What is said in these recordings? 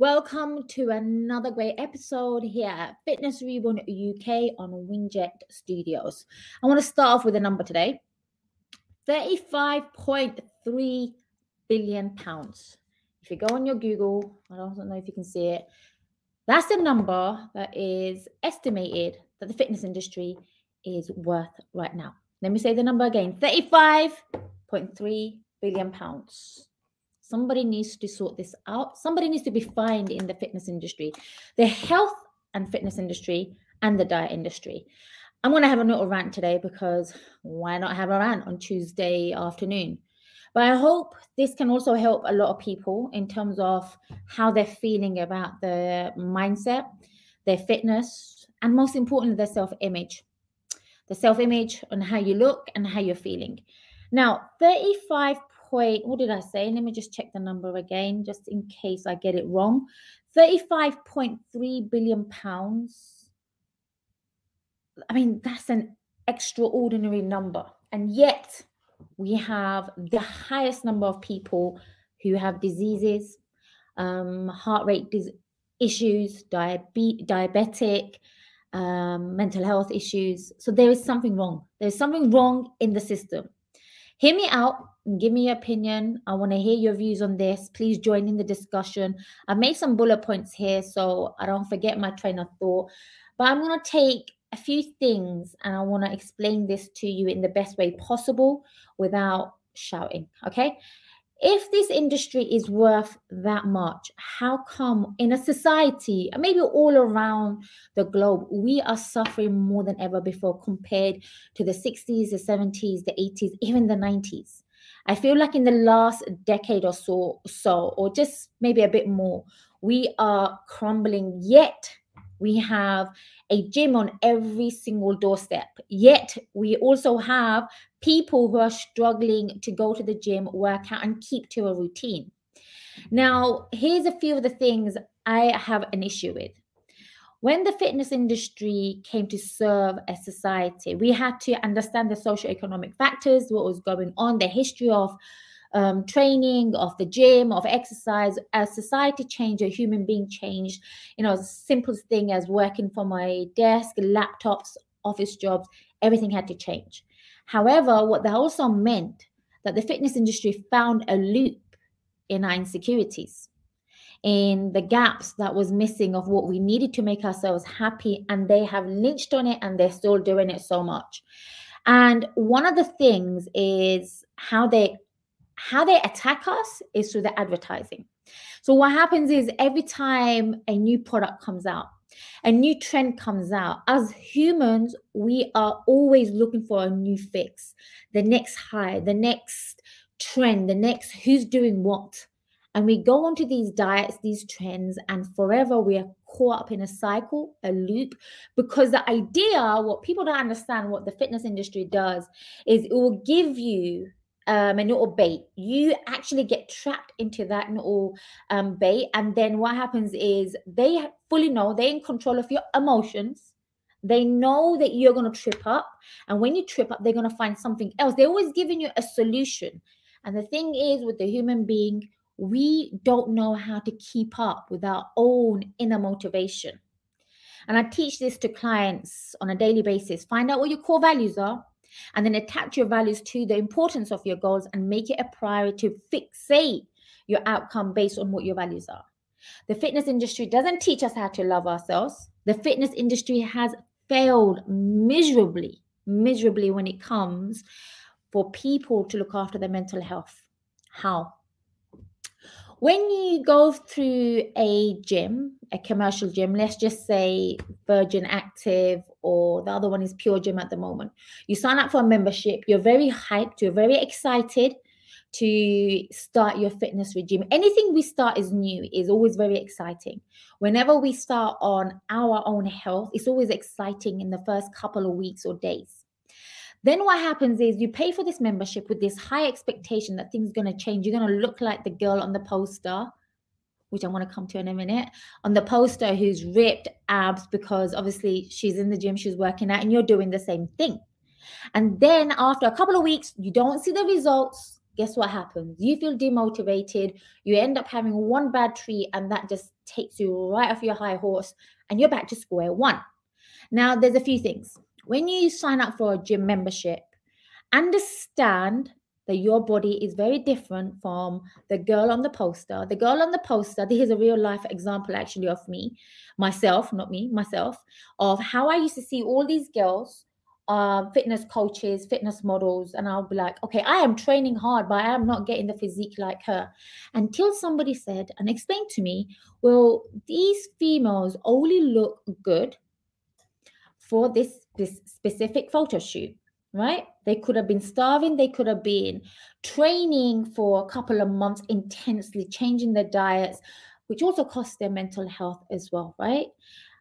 Welcome to another great episode here at Fitness Reborn UK on Winject Studios. I want to start off with a number today 35.3 billion pounds. If you go on your Google, I don't know if you can see it, that's the number that is estimated that the fitness industry is worth right now. Let me say the number again 35.3 billion pounds. Somebody needs to sort this out. Somebody needs to be fined in the fitness industry, the health and fitness industry, and the diet industry. I'm going to have a little rant today because why not have a rant on Tuesday afternoon? But I hope this can also help a lot of people in terms of how they're feeling about their mindset, their fitness, and most importantly, their self image. The self image on how you look and how you're feeling. Now, 35 what did I say? Let me just check the number again, just in case I get it wrong. 35.3 billion pounds. I mean, that's an extraordinary number. And yet, we have the highest number of people who have diseases, um, heart rate dis- issues, diabe- diabetic, um, mental health issues. So there is something wrong. There's something wrong in the system. Hear me out give me your opinion. I want to hear your views on this. Please join in the discussion. I've made some bullet points here so I don't forget my train of thought. But I'm going to take a few things and I want to explain this to you in the best way possible without shouting. Okay. If this industry is worth that much, how come in a society, maybe all around the globe, we are suffering more than ever before compared to the 60s, the 70s, the 80s, even the 90s? I feel like in the last decade or so, so or just maybe a bit more, we are crumbling. Yet we have a gym on every single doorstep. Yet we also have people who are struggling to go to the gym, work out, and keep to a routine. Now, here's a few of the things I have an issue with when the fitness industry came to serve a society, we had to understand the socio-economic factors, what was going on, the history of um, training, of the gym, of exercise. As society changed, a human being changed. You know, simple thing as working from my desk, laptops, office jobs, everything had to change. However, what that also meant that the fitness industry found a loop in our insecurities in the gaps that was missing of what we needed to make ourselves happy and they have lynched on it and they're still doing it so much. And one of the things is how they how they attack us is through the advertising. So what happens is every time a new product comes out a new trend comes out as humans we are always looking for a new fix the next high the next trend the next who's doing what and we go onto these diets, these trends, and forever we are caught up in a cycle, a loop. Because the idea, what people don't understand, what the fitness industry does, is it will give you um, a little bait. You actually get trapped into that little um, bait. And then what happens is they fully know they're in control of your emotions. They know that you're going to trip up. And when you trip up, they're going to find something else. They're always giving you a solution. And the thing is, with the human being, we don't know how to keep up with our own inner motivation. And I teach this to clients on a daily basis. Find out what your core values are, and then attach your values to the importance of your goals and make it a priority to fixate your outcome based on what your values are. The fitness industry doesn't teach us how to love ourselves. The fitness industry has failed miserably, miserably when it comes for people to look after their mental health. How? When you go through a gym, a commercial gym, let's just say Virgin Active or the other one is Pure Gym at the moment, you sign up for a membership, you're very hyped, you're very excited to start your fitness regime. Anything we start is new is always very exciting. Whenever we start on our own health, it's always exciting in the first couple of weeks or days. Then what happens is you pay for this membership with this high expectation that things are going to change. You're going to look like the girl on the poster, which I want to come to in a minute, on the poster who's ripped abs because obviously she's in the gym, she's working out, and you're doing the same thing. And then after a couple of weeks, you don't see the results guess what happens? You feel demotivated. You end up having one bad treat, and that just takes you right off your high horse, and you're back to square one. Now, there's a few things. When you sign up for a gym membership, understand that your body is very different from the girl on the poster. The girl on the poster, this is a real life example actually of me, myself, not me, myself, of how I used to see all these girls uh, fitness coaches, fitness models, and I'll be like, okay, I am training hard, but I am not getting the physique like her. Until somebody said and explained to me, well, these females only look good for this, this specific photo shoot, right? They could have been starving, they could have been training for a couple of months intensely, changing their diets, which also costs their mental health as well, right?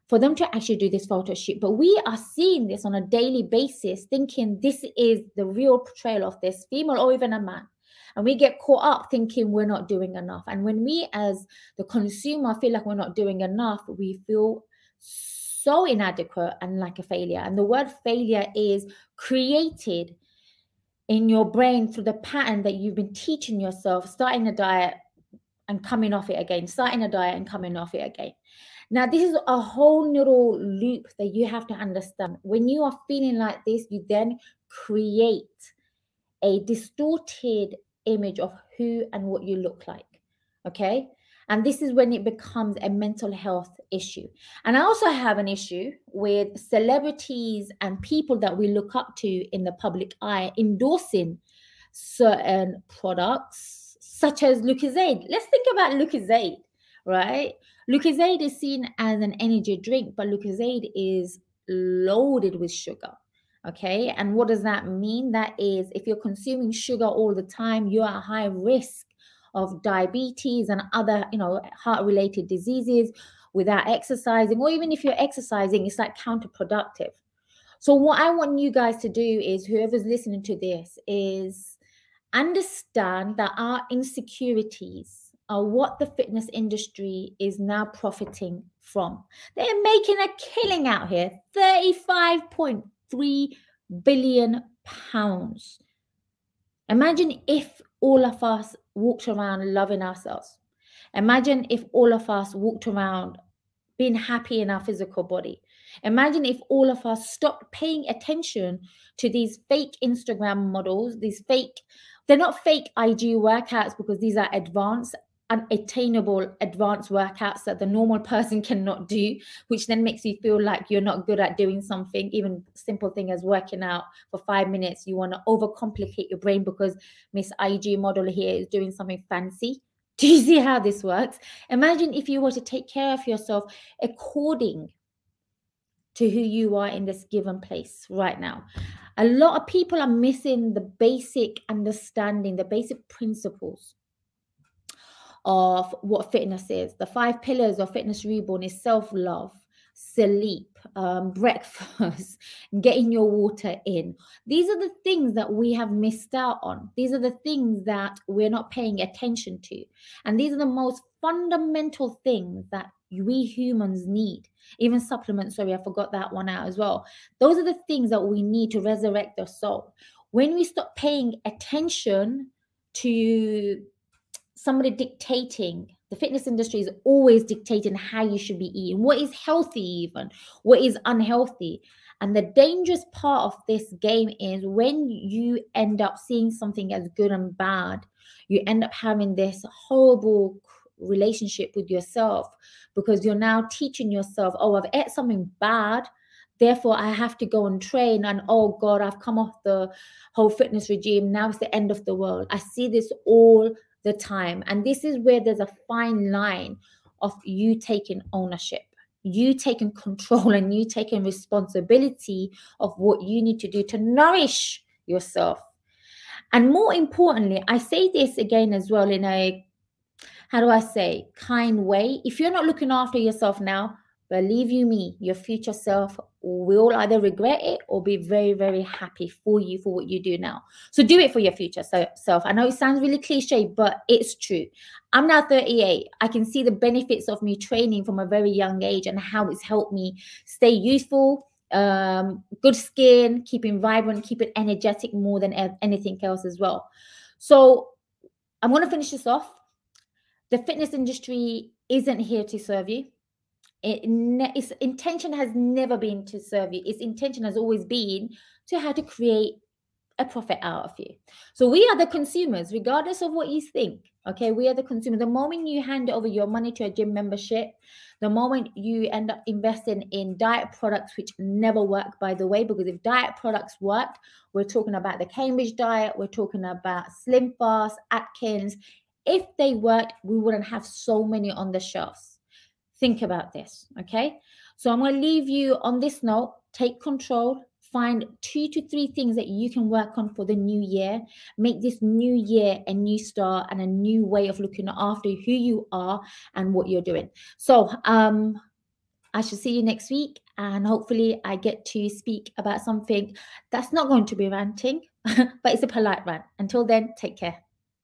for them to actually do this photo shoot. But we are seeing this on a daily basis, thinking this is the real portrayal of this female or even a man. And we get caught up thinking we're not doing enough. And when we, as the consumer, feel like we're not doing enough, we feel inadequate and like a failure. And the word failure is created in your brain through the pattern that you've been teaching yourself, starting a diet and coming off it again, starting a diet and coming off it again. Now, this is a whole little loop that you have to understand. When you are feeling like this, you then create a distorted image of who and what you look like. Okay. And this is when it becomes a mental health issue. And I also have an issue with celebrities and people that we look up to in the public eye endorsing certain products, such as Lucozade. Let's think about Lucozade, right? Lucozade is seen as an energy drink, but Lucozade is loaded with sugar. Okay. And what does that mean? That is, if you're consuming sugar all the time, you're at high risk of diabetes and other, you know, heart related diseases without exercising, or even if you're exercising, it's like counterproductive. So, what I want you guys to do is, whoever's listening to this, is understand that our insecurities are what the fitness industry is now profiting from. They're making a killing out here 35.3 billion pounds. Imagine if all of us walked around loving ourselves. Imagine if all of us walked around being happy in our physical body. Imagine if all of us stopped paying attention to these fake Instagram models, these fake, they're not fake IG workouts because these are advanced unattainable advanced workouts that the normal person cannot do which then makes you feel like you're not good at doing something even simple thing as working out for five minutes. You want to overcomplicate your brain because miss ig model here is doing something fancy. Do you see how this works? Imagine if you were to take care of yourself according to who you are in this given place right now. A lot of people are missing the basic understanding the basic principles of what fitness is. The five pillars of Fitness Reborn is self love, sleep, um, breakfast, getting your water in. These are the things that we have missed out on. These are the things that we're not paying attention to. And these are the most fundamental things that we humans need. Even supplements, sorry, I forgot that one out as well. Those are the things that we need to resurrect the soul. When we stop paying attention to somebody dictating the fitness industry is always dictating how you should be eating what is healthy even what is unhealthy and the dangerous part of this game is when you end up seeing something as good and bad you end up having this horrible relationship with yourself because you're now teaching yourself, oh, I've ate something bad. Therefore, I have to go and train. And oh God, I've come off the whole fitness regime. Now it's the end of the world. I see this all the time. And this is where there's a fine line of you taking ownership, you taking control, and you taking responsibility of what you need to do to nourish yourself. And more importantly, I say this again as well in a, how do I say, kind way. If you're not looking after yourself now, believe you me, your future self will either regret it or be very, very happy for you for what you do now. So do it for your future self. I know it sounds really cliche, but it's true. I'm now 38. I can see the benefits of me training from a very young age and how it's helped me stay youthful, um, good skin, keeping vibrant, keeping energetic more than anything else as well. So I'm going to finish this off. The fitness industry isn't here to serve you it ne- its intention has never been to serve you. Its intention has always been to how to create a profit out of you. So we are the consumers, regardless of what you think. Okay, we are the consumer. The moment you hand over your money to a gym membership, the moment you end up investing in diet products, which never work, by the way, because if diet products worked, we're talking about the Cambridge diet, we're talking about Slim Fast, Atkins. If they worked, we wouldn't have so many on the shelves. Think about this, okay? So I'm going to leave you on this note. Take control. Find two to three things that you can work on for the new year. Make this new year a new start and a new way of looking after who you are and what you're doing. So, um, I shall see you next week, and hopefully, I get to speak about something that's not going to be ranting, but it's a polite rant. Until then, take care